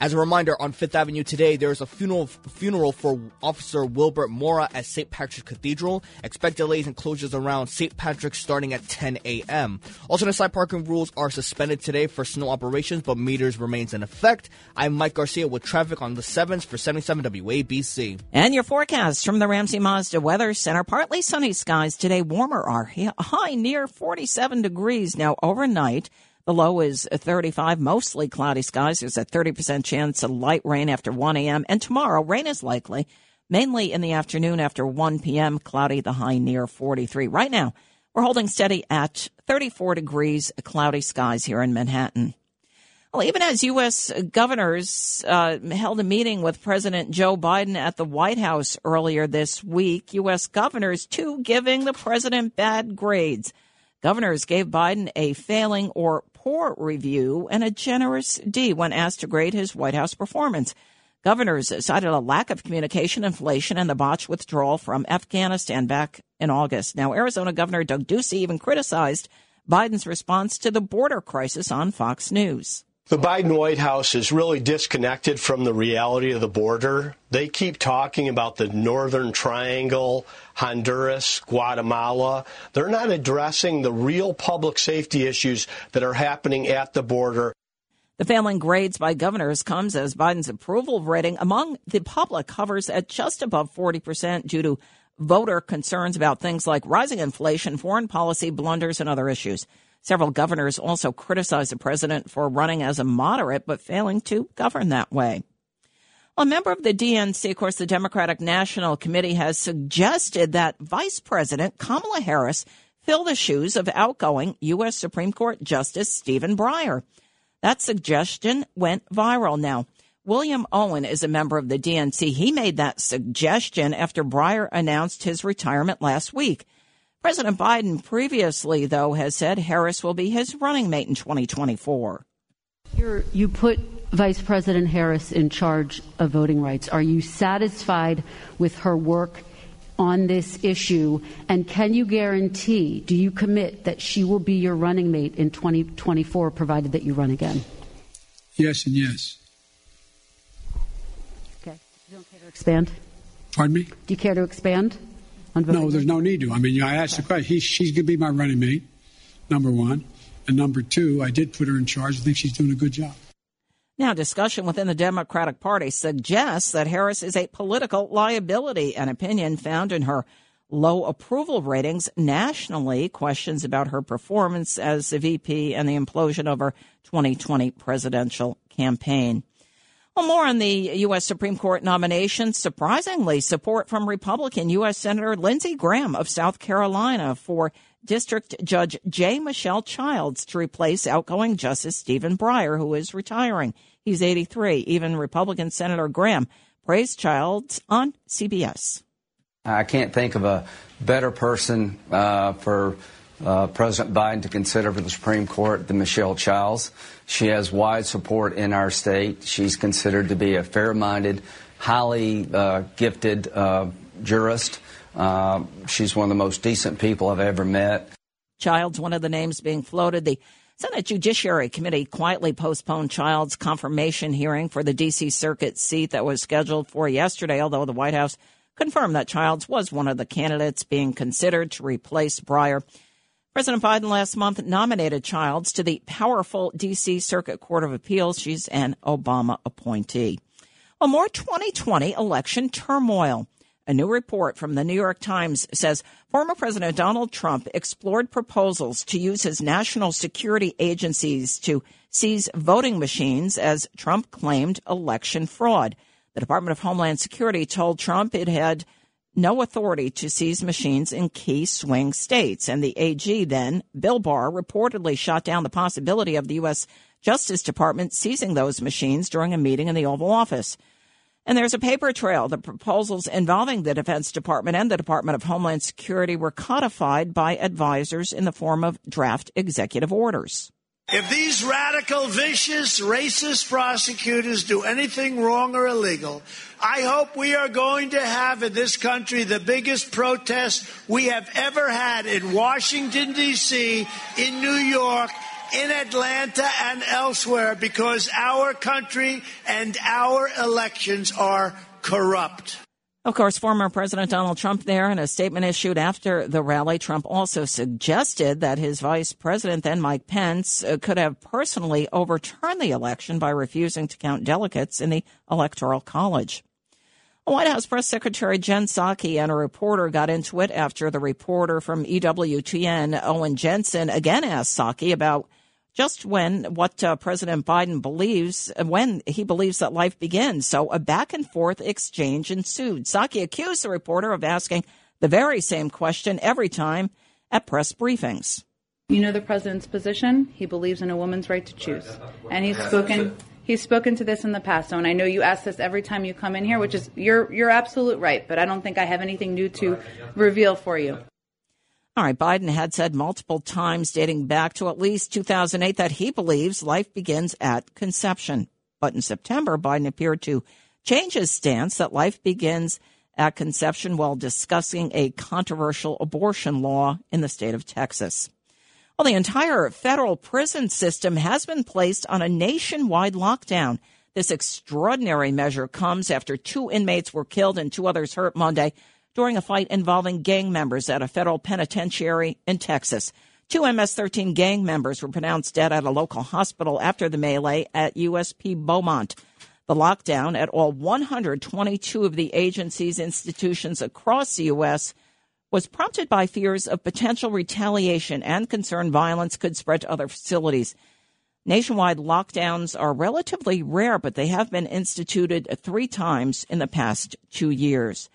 As a reminder, on Fifth Avenue today, there is a funeral funeral for Officer Wilbert Mora at St. Patrick's Cathedral. Expect delays and closures around St. Patrick's starting at 10 a.m. Alternate side parking rules are suspended today for snow operations, but meters remains in effect. I'm Mike Garcia with traffic on the 7th for 77 WABC. And your forecast from the Ramsey Mazda Weather Center. Partly sunny skies today, warmer are high near 47 degrees. Now overnight, the low is 35, mostly cloudy skies. There's a 30% chance of light rain after 1 a.m. And tomorrow, rain is likely, mainly in the afternoon after 1 p.m., cloudy, the high near 43. Right now, we're holding steady at 34 degrees, cloudy skies here in Manhattan. Well, even as U.S. governors uh, held a meeting with President Joe Biden at the White House earlier this week, U.S. governors, too, giving the president bad grades. Governors gave Biden a failing or poor review and a generous D when asked to grade his White House performance. Governors cited a lack of communication, inflation, and the botched withdrawal from Afghanistan back in August. Now, Arizona Governor Doug Ducey even criticized Biden's response to the border crisis on Fox News. The Biden White House is really disconnected from the reality of the border. They keep talking about the Northern Triangle, Honduras, Guatemala. They're not addressing the real public safety issues that are happening at the border. The failing grades by governors comes as Biden's approval rating among the public hovers at just above 40% due to voter concerns about things like rising inflation, foreign policy blunders, and other issues. Several governors also criticized the president for running as a moderate but failing to govern that way. A member of the DNC, of course, the Democratic National Committee has suggested that Vice President Kamala Harris fill the shoes of outgoing U.S. Supreme Court Justice Stephen Breyer. That suggestion went viral. Now, William Owen is a member of the DNC. He made that suggestion after Breyer announced his retirement last week. President Biden previously, though, has said Harris will be his running mate in 2024. You're, you put Vice President Harris in charge of voting rights. Are you satisfied with her work on this issue? And can you guarantee, do you commit that she will be your running mate in 2024, provided that you run again? Yes, and yes. Okay. You don't care to expand? Pardon me? Do you care to expand? No, there's no need to. I mean, I asked the question. He, she's going to be my running mate, number one. And number two, I did put her in charge. I think she's doing a good job. Now, discussion within the Democratic Party suggests that Harris is a political liability. An opinion found in her low approval ratings nationally questions about her performance as the VP and the implosion of her 2020 presidential campaign. Well, more on the U.S. Supreme Court nomination. Surprisingly, support from Republican U.S. Senator Lindsey Graham of South Carolina for District Judge J. Michelle Childs to replace outgoing Justice Stephen Breyer, who is retiring. He's 83. Even Republican Senator Graham praised Childs on CBS. I can't think of a better person uh, for uh, President Biden to consider for the Supreme Court than Michelle Childs. She has wide support in our state. She's considered to be a fair minded, highly uh, gifted uh, jurist. Uh, she's one of the most decent people I've ever met. Childs, one of the names being floated. The Senate Judiciary Committee quietly postponed Childs' confirmation hearing for the D.C. Circuit seat that was scheduled for yesterday, although the White House confirmed that Childs was one of the candidates being considered to replace Breyer. President Biden last month nominated Childs to the powerful D.C. Circuit Court of Appeals. She's an Obama appointee. Well, more 2020 election turmoil. A new report from the New York Times says former President Donald Trump explored proposals to use his national security agencies to seize voting machines as Trump claimed election fraud. The Department of Homeland Security told Trump it had no authority to seize machines in key swing states. And the AG then, Bill Barr, reportedly shot down the possibility of the U.S. Justice Department seizing those machines during a meeting in the Oval Office. And there's a paper trail. The proposals involving the Defense Department and the Department of Homeland Security were codified by advisors in the form of draft executive orders. If these radical, vicious, racist prosecutors do anything wrong or illegal, I hope we are going to have in this country the biggest protest we have ever had in Washington, D.C., in New York, in Atlanta and elsewhere because our country and our elections are corrupt. Of course, former President Donald Trump there in a statement issued after the rally, Trump also suggested that his vice president, then Mike Pence, uh, could have personally overturned the election by refusing to count delegates in the Electoral College. White House Press Secretary Jen Psaki and a reporter got into it after the reporter from EWTN, Owen Jensen, again asked Psaki about just when what uh, President Biden believes, when he believes that life begins. So a back and forth exchange ensued. Psaki accused the reporter of asking the very same question every time at press briefings. You know the president's position. He believes in a woman's right to choose, and he's spoken. He's spoken to this in the past. So, and I know you ask this every time you come in here, which is you're you're absolute right. But I don't think I have anything new to reveal for you. All right, Biden had said multiple times dating back to at least 2008 that he believes life begins at conception. But in September, Biden appeared to change his stance that life begins at conception while discussing a controversial abortion law in the state of Texas. Well, the entire federal prison system has been placed on a nationwide lockdown. This extraordinary measure comes after two inmates were killed and two others hurt Monday during a fight involving gang members at a federal penitentiary in Texas. Two MS 13 gang members were pronounced dead at a local hospital after the melee at USP Beaumont. The lockdown at all 122 of the agency's institutions across the U.S. was prompted by fears of potential retaliation and concern violence could spread to other facilities. Nationwide lockdowns are relatively rare, but they have been instituted three times in the past two years.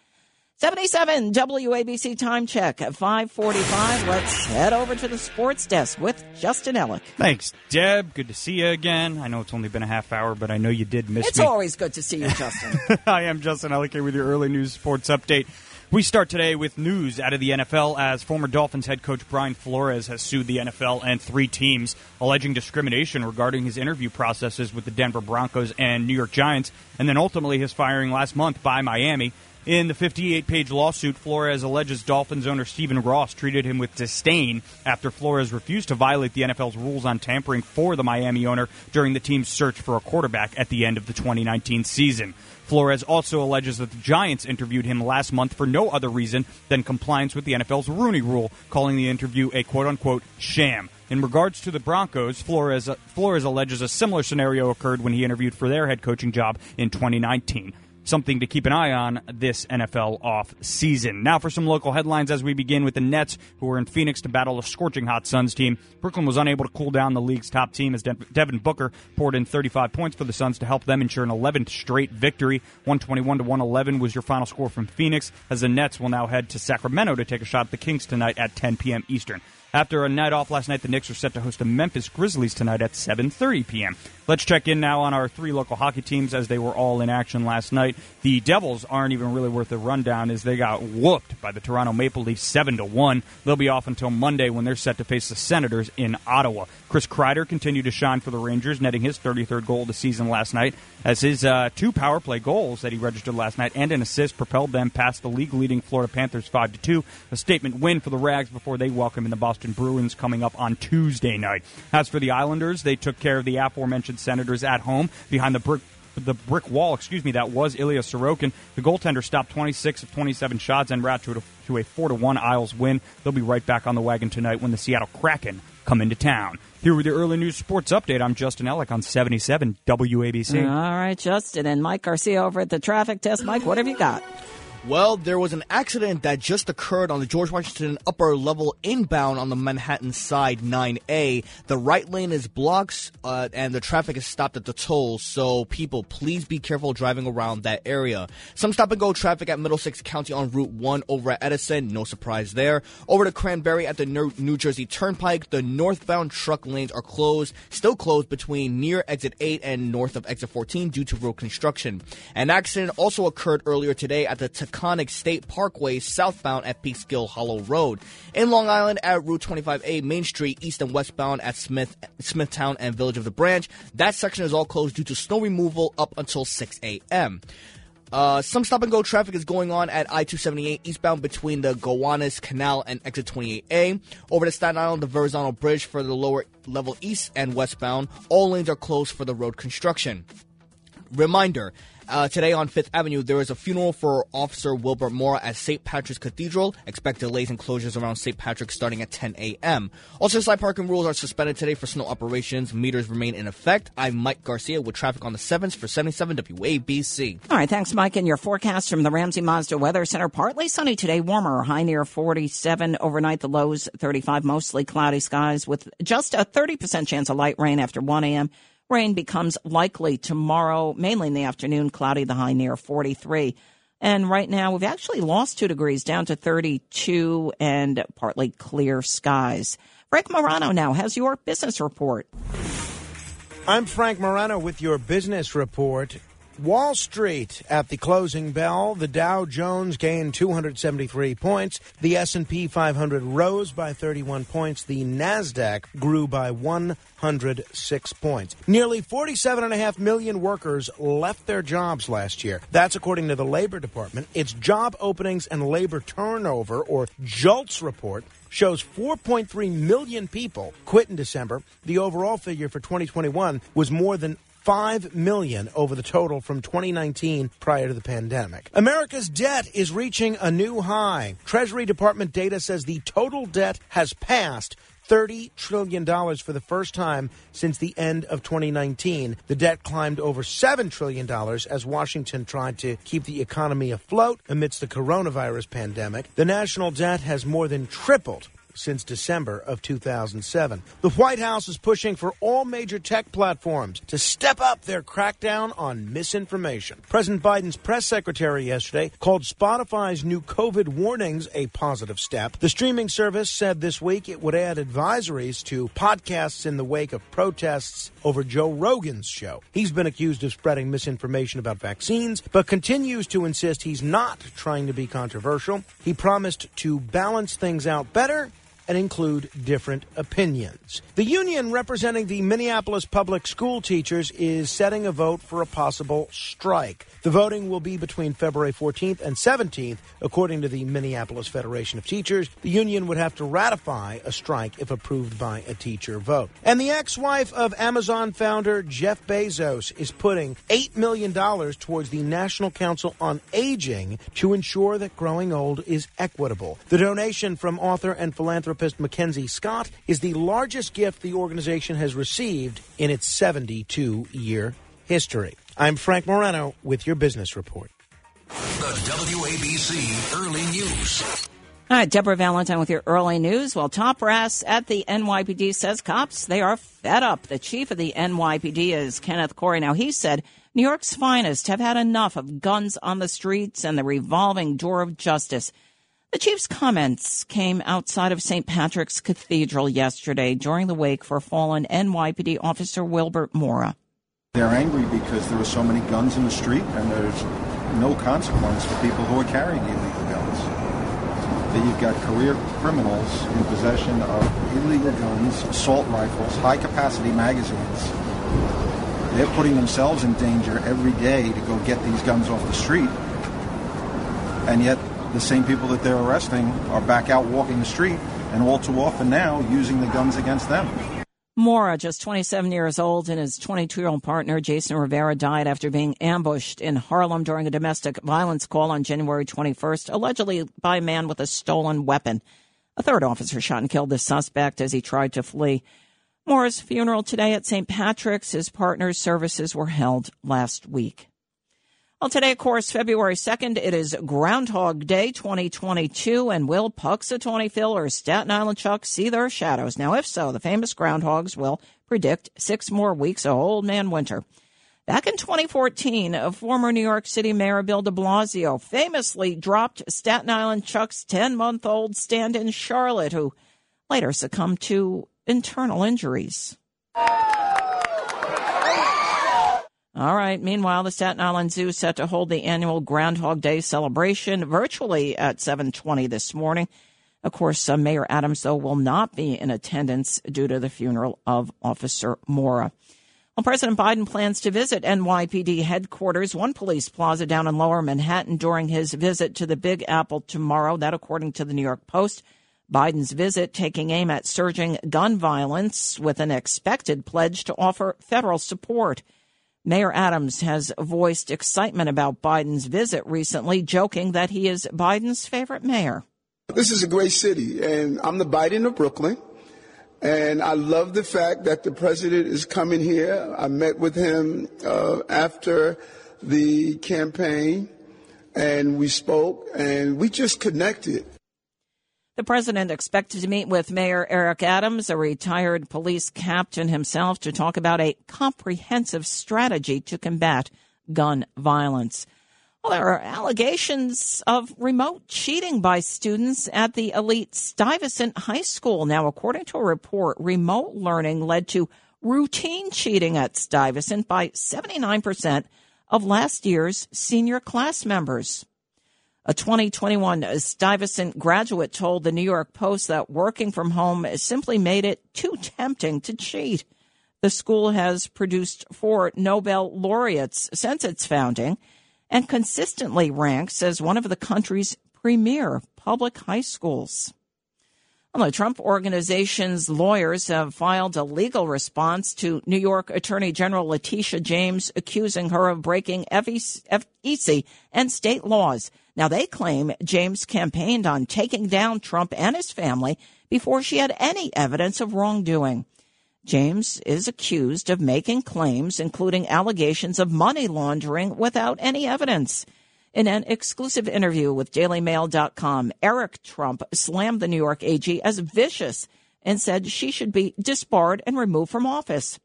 77 WABC time check at 545. Let's head over to the sports desk with Justin Ellick. Thanks, Deb. Good to see you again. I know it's only been a half hour, but I know you did miss it's me. It's always good to see you, Justin. I am Justin Ellick here with your early news sports update. We start today with news out of the NFL as former Dolphins head coach Brian Flores has sued the NFL and three teams alleging discrimination regarding his interview processes with the Denver Broncos and New York Giants, and then ultimately his firing last month by Miami. In the 58 page lawsuit, Flores alleges Dolphins owner Stephen Ross treated him with disdain after Flores refused to violate the NFL's rules on tampering for the Miami owner during the team's search for a quarterback at the end of the 2019 season. Flores also alleges that the Giants interviewed him last month for no other reason than compliance with the NFL's Rooney Rule, calling the interview a quote unquote sham. In regards to the Broncos, Flores, Flores alleges a similar scenario occurred when he interviewed for their head coaching job in 2019 something to keep an eye on this NFL off season. Now for some local headlines as we begin with the Nets, who are in Phoenix to battle a scorching hot Suns team. Brooklyn was unable to cool down the league's top team as Devin Booker poured in 35 points for the Suns to help them ensure an 11th straight victory. 121 to 111 was your final score from Phoenix, as the Nets will now head to Sacramento to take a shot at the Kings tonight at 10 p.m. Eastern. After a night off last night, the Knicks are set to host the Memphis Grizzlies tonight at 7:30 p.m. Let's check in now on our three local hockey teams as they were all in action last night. The Devils aren't even really worth a rundown as they got whooped by the Toronto Maple Leafs 7 to 1. They'll be off until Monday when they're set to face the Senators in Ottawa. Chris Kreider continued to shine for the Rangers, netting his 33rd goal of the season last night as his uh, two power play goals that he registered last night and an assist propelled them past the league leading Florida Panthers 5 to 2. A statement win for the Rags before they welcome in the Boston Bruins coming up on Tuesday night. As for the Islanders, they took care of the aforementioned Senators at home behind the brick the brick wall, excuse me, that was Ilya Sorokin. The goaltender stopped 26 of 27 shots and route to a, to a 4 to 1 Isles win. They'll be right back on the wagon tonight when the Seattle Kraken come into town. Here with your early news sports update, I'm Justin Ellick on 77 WABC. All right, Justin and Mike Garcia over at the traffic test. Mike, what have you got? Well, there was an accident that just occurred on the George Washington upper level inbound on the Manhattan side 9A. The right lane is blocked uh, and the traffic is stopped at the toll, so people please be careful driving around that area. Some stop and go traffic at Middlesex County on Route 1 over at Edison, no surprise there. Over to Cranbury at the New Jersey Turnpike, the northbound truck lanes are closed, still closed between near exit 8 and north of exit 14 due to road construction. An accident also occurred earlier today at the Taconic State Parkway southbound at Peekskill Hollow Road. In Long Island at Route 25A Main Street east and westbound at Smith Smithtown and Village of the Branch. That section is all closed due to snow removal up until 6 a.m. Uh, some stop and go traffic is going on at I 278 eastbound between the Gowanus Canal and exit 28A. Over to Staten Island, the Bridge for the lower level east and westbound. All lanes are closed for the road construction. Reminder uh, today on Fifth Avenue, there is a funeral for Officer Wilbert Mora at St. Patrick's Cathedral. Expect delays and closures around St. Patrick's starting at 10 a.m. Also, side parking rules are suspended today for snow operations. Meters remain in effect. I'm Mike Garcia with traffic on the 7th for 77 WABC. All right, thanks, Mike. And your forecast from the Ramsey Mazda Weather Center. Partly sunny today, warmer, high near 47. Overnight, the lows 35, mostly cloudy skies with just a 30% chance of light rain after 1 a.m. Rain becomes likely tomorrow, mainly in the afternoon, cloudy, the high near 43. And right now, we've actually lost two degrees down to 32 and partly clear skies. Frank Morano now has your business report. I'm Frank Morano with your business report. Wall Street at the closing bell, the Dow Jones gained 273 points, the S&P 500 rose by 31 points, the Nasdaq grew by 106 points. Nearly 47.5 million workers left their jobs last year. That's according to the Labor Department. Its job openings and labor turnover or JOLTS report shows 4.3 million people quit in December. The overall figure for 2021 was more than 5 million over the total from 2019 prior to the pandemic. America's debt is reaching a new high. Treasury Department data says the total debt has passed $30 trillion for the first time since the end of 2019. The debt climbed over $7 trillion as Washington tried to keep the economy afloat amidst the coronavirus pandemic. The national debt has more than tripled since December of 2007. The White House is pushing for all major tech platforms to step up their crackdown on misinformation. President Biden's press secretary yesterday called Spotify's new COVID warnings a positive step. The streaming service said this week it would add advisories to podcasts in the wake of protests over Joe Rogan's show. He's been accused of spreading misinformation about vaccines, but continues to insist he's not trying to be controversial. He promised to balance things out better and include different opinions. The union representing the Minneapolis public school teachers is setting a vote for a possible strike. The voting will be between February 14th and 17th, according to the Minneapolis Federation of Teachers. The union would have to ratify a strike if approved by a teacher vote. And the ex wife of Amazon founder Jeff Bezos is putting $8 million towards the National Council on Aging to ensure that growing old is equitable. The donation from author and philanthropist philanthropist Mackenzie Scott is the largest gift the organization has received in its 72 year history. I'm Frank Morano with your business report. The WABC Early News. All right, Deborah Valentine with your early news. Well, top brass at the NYPD says cops, they are fed up. The chief of the NYPD is Kenneth Corey. Now, he said New York's finest have had enough of guns on the streets and the revolving door of justice. The chief's comments came outside of St. Patrick's Cathedral yesterday during the wake for fallen NYPD officer Wilbert Mora. They're angry because there are so many guns in the street and there's no consequence for people who are carrying illegal guns. That you've got career criminals in possession of illegal guns, assault rifles, high capacity magazines. They're putting themselves in danger every day to go get these guns off the street. And yet the same people that they're arresting are back out walking the street and all too often now using the guns against them. Mora, just 27 years old, and his 22 year old partner, Jason Rivera, died after being ambushed in Harlem during a domestic violence call on January 21st, allegedly by a man with a stolen weapon. A third officer shot and killed the suspect as he tried to flee. Mora's funeral today at St. Patrick's. His partner's services were held last week. Well, today, of course, February 2nd, it is Groundhog Day 2022. And will Punxsutawney Phil or Staten Island Chuck see their shadows? Now, if so, the famous groundhogs will predict six more weeks of old man winter. Back in 2014, a former New York City Mayor Bill de Blasio famously dropped Staten Island Chuck's 10 month old stand in Charlotte, who later succumbed to internal injuries. All right. Meanwhile, the Staten Island Zoo set to hold the annual Groundhog Day celebration virtually at 7:20 this morning. Of course, uh, Mayor Adams though will not be in attendance due to the funeral of Officer Mora. Well, President Biden plans to visit NYPD headquarters, one police plaza down in Lower Manhattan, during his visit to the Big Apple tomorrow. That, according to the New York Post. Biden's visit taking aim at surging gun violence with an expected pledge to offer federal support. Mayor Adams has voiced excitement about Biden's visit recently, joking that he is Biden's favorite mayor. This is a great city, and I'm the Biden of Brooklyn. And I love the fact that the president is coming here. I met with him uh, after the campaign, and we spoke, and we just connected. The president expected to meet with Mayor Eric Adams, a retired police captain himself, to talk about a comprehensive strategy to combat gun violence. Well, there are allegations of remote cheating by students at the elite Stuyvesant High School. Now, according to a report, remote learning led to routine cheating at Stuyvesant by 79% of last year's senior class members. A 2021 Stuyvesant graduate told the New York Post that working from home simply made it too tempting to cheat. The school has produced four Nobel laureates since its founding and consistently ranks as one of the country's premier public high schools. Well, the Trump organization's lawyers have filed a legal response to New York Attorney General Letitia James, accusing her of breaking FEC and state laws now, they claim James campaigned on taking down Trump and his family before she had any evidence of wrongdoing. James is accused of making claims, including allegations of money laundering, without any evidence. In an exclusive interview with DailyMail.com, Eric Trump slammed the New York AG as vicious and said she should be disbarred and removed from office.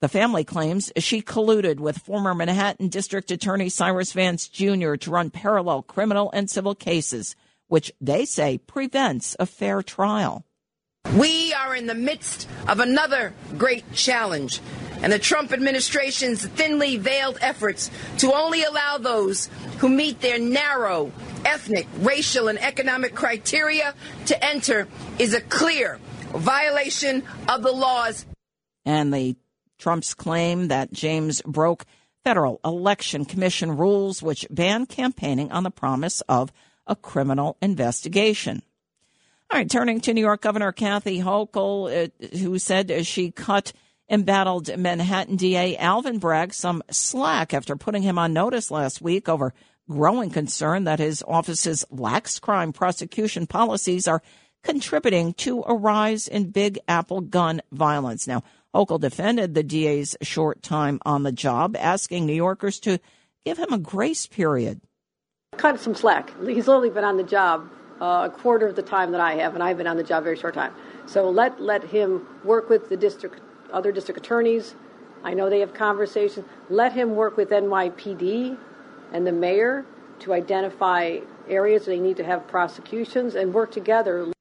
The family claims she colluded with former Manhattan District Attorney Cyrus Vance Jr. to run parallel criminal and civil cases, which they say prevents a fair trial. We are in the midst of another great challenge, and the Trump administration's thinly veiled efforts to only allow those who meet their narrow ethnic, racial, and economic criteria to enter is a clear violation of the laws. And the Trump's claim that James broke federal election commission rules which ban campaigning on the promise of a criminal investigation. All right, turning to New York Governor Kathy Hochul, uh, who said she cut embattled Manhattan DA Alvin Bragg some slack after putting him on notice last week over growing concern that his office's lax crime prosecution policies are contributing to a rise in Big Apple gun violence. Now, Hochul defended the DA's short time on the job, asking New Yorkers to give him a grace period. Cut some slack. He's only been on the job uh, a quarter of the time that I have, and I've been on the job very short time. So let let him work with the district, other district attorneys. I know they have conversations. Let him work with NYPD and the mayor to identify areas they need to have prosecutions and work together.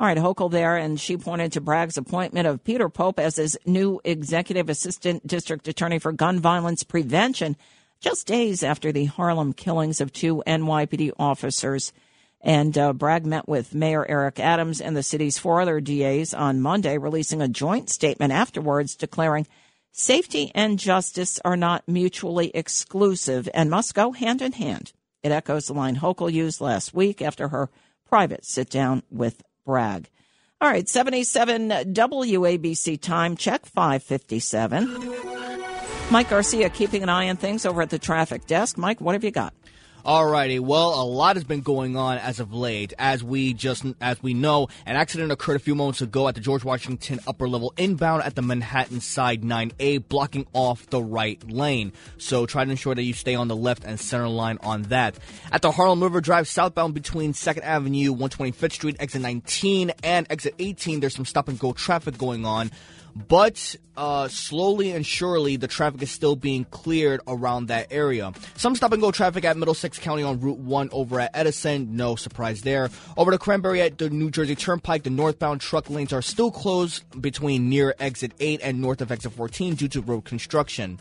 All right, Hochul there, and she pointed to Bragg's appointment of Peter Pope as his new executive assistant district attorney for gun violence prevention, just days after the Harlem killings of two NYPD officers. And uh, Bragg met with Mayor Eric Adams and the city's four other DAs on Monday, releasing a joint statement afterwards declaring safety and justice are not mutually exclusive and must go hand in hand. It echoes the line Hochul used last week after her private sit down with All right, 77 WABC time check 557. Mike Garcia keeping an eye on things over at the traffic desk. Mike, what have you got? Alrighty, well, a lot has been going on as of late. As we just, as we know, an accident occurred a few moments ago at the George Washington upper level inbound at the Manhattan side 9A, blocking off the right lane. So try to ensure that you stay on the left and center line on that. At the Harlem River Drive southbound between 2nd Avenue, 125th Street, exit 19 and exit 18, there's some stop and go traffic going on. But uh, slowly and surely, the traffic is still being cleared around that area. Some stop and go traffic at Middlesex County on Route 1 over at Edison. No surprise there. Over to Cranbury at the New Jersey Turnpike, the northbound truck lanes are still closed between near exit 8 and north of exit 14 due to road construction.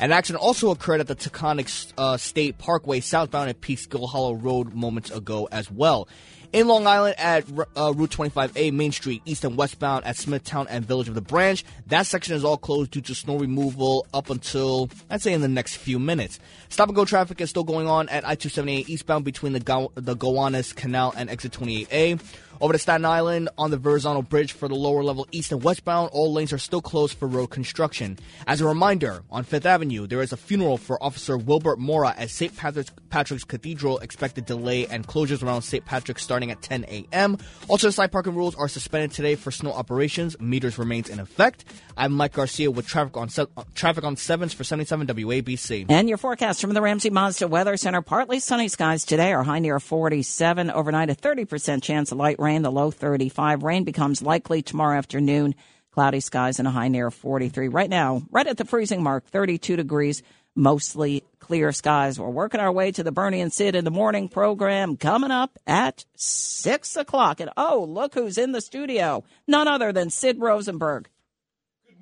An accident also occurred at the Taconic uh, State Parkway southbound at Peekskill Hollow Road moments ago as well. In Long Island at uh, Route 25A, Main Street, east and westbound at Smithtown and Village of the Branch, that section is all closed due to snow removal up until, I'd say, in the next few minutes. Stop and go traffic is still going on at I 278 eastbound between the, Go- the Gowanus Canal and exit 28A. Over to Staten Island on the Verrazano Bridge for the lower level east and westbound, all lanes are still closed for road construction. As a reminder, on Fifth Avenue, there is a funeral for Officer Wilbert Mora at St. Patrick's, Patrick's Cathedral, expected delay and closures around St. Patrick's starting at 10 a.m. Also, side parking rules are suspended today for snow operations. Meters remains in effect. I'm Mike Garcia with traffic on se- uh, traffic on sevens for 77 WABC. And your forecast from the Ramsey Mazda Weather Center: partly sunny skies today, are high near 47. Overnight, a 30 percent chance of light rain rain, the low 35. Rain becomes likely tomorrow afternoon. Cloudy skies and a high near 43. Right now, right at the freezing mark, 32 degrees, mostly clear skies. We're working our way to the Bernie and Sid in the morning program coming up at 6 o'clock. And oh, look who's in the studio. None other than Sid Rosenberg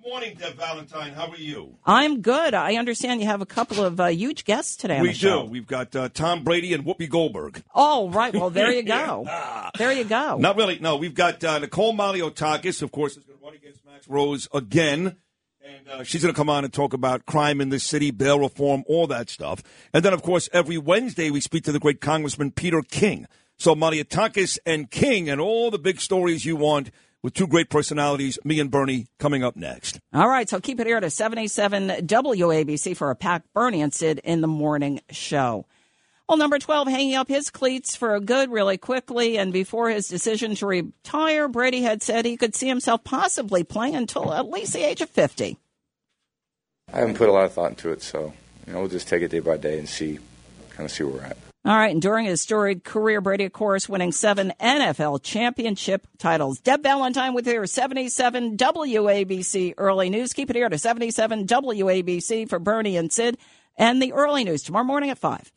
morning, Deb Valentine. How are you? I'm good. I understand you have a couple of uh, huge guests today. we do. Show. We've got uh, Tom Brady and Whoopi Goldberg. Oh, right. Well, there you go. there you go. Not really. No, we've got uh, Nicole Malliotakis, of course, is going to run against Max Rose again. And uh, she's going to come on and talk about crime in the city, bail reform, all that stuff. And then, of course, every Wednesday we speak to the great Congressman Peter King. So Malliotakis and King and all the big stories you want – with two great personalities, me and Bernie, coming up next. All right, so keep it here to 77 WABC for a packed Bernie and Sid in the morning show. Well, number 12 hanging up his cleats for a good really quickly. And before his decision to retire, Brady had said he could see himself possibly playing until at least the age of 50. I haven't put a lot of thought into it, so you know, we'll just take it day by day and see, kind of see where we're at. All right, and during his storied career, Brady, of course, winning seven NFL championship titles. Deb Valentine with your 77 WABC early news. Keep it here to 77 WABC for Bernie and Sid and the early news tomorrow morning at 5.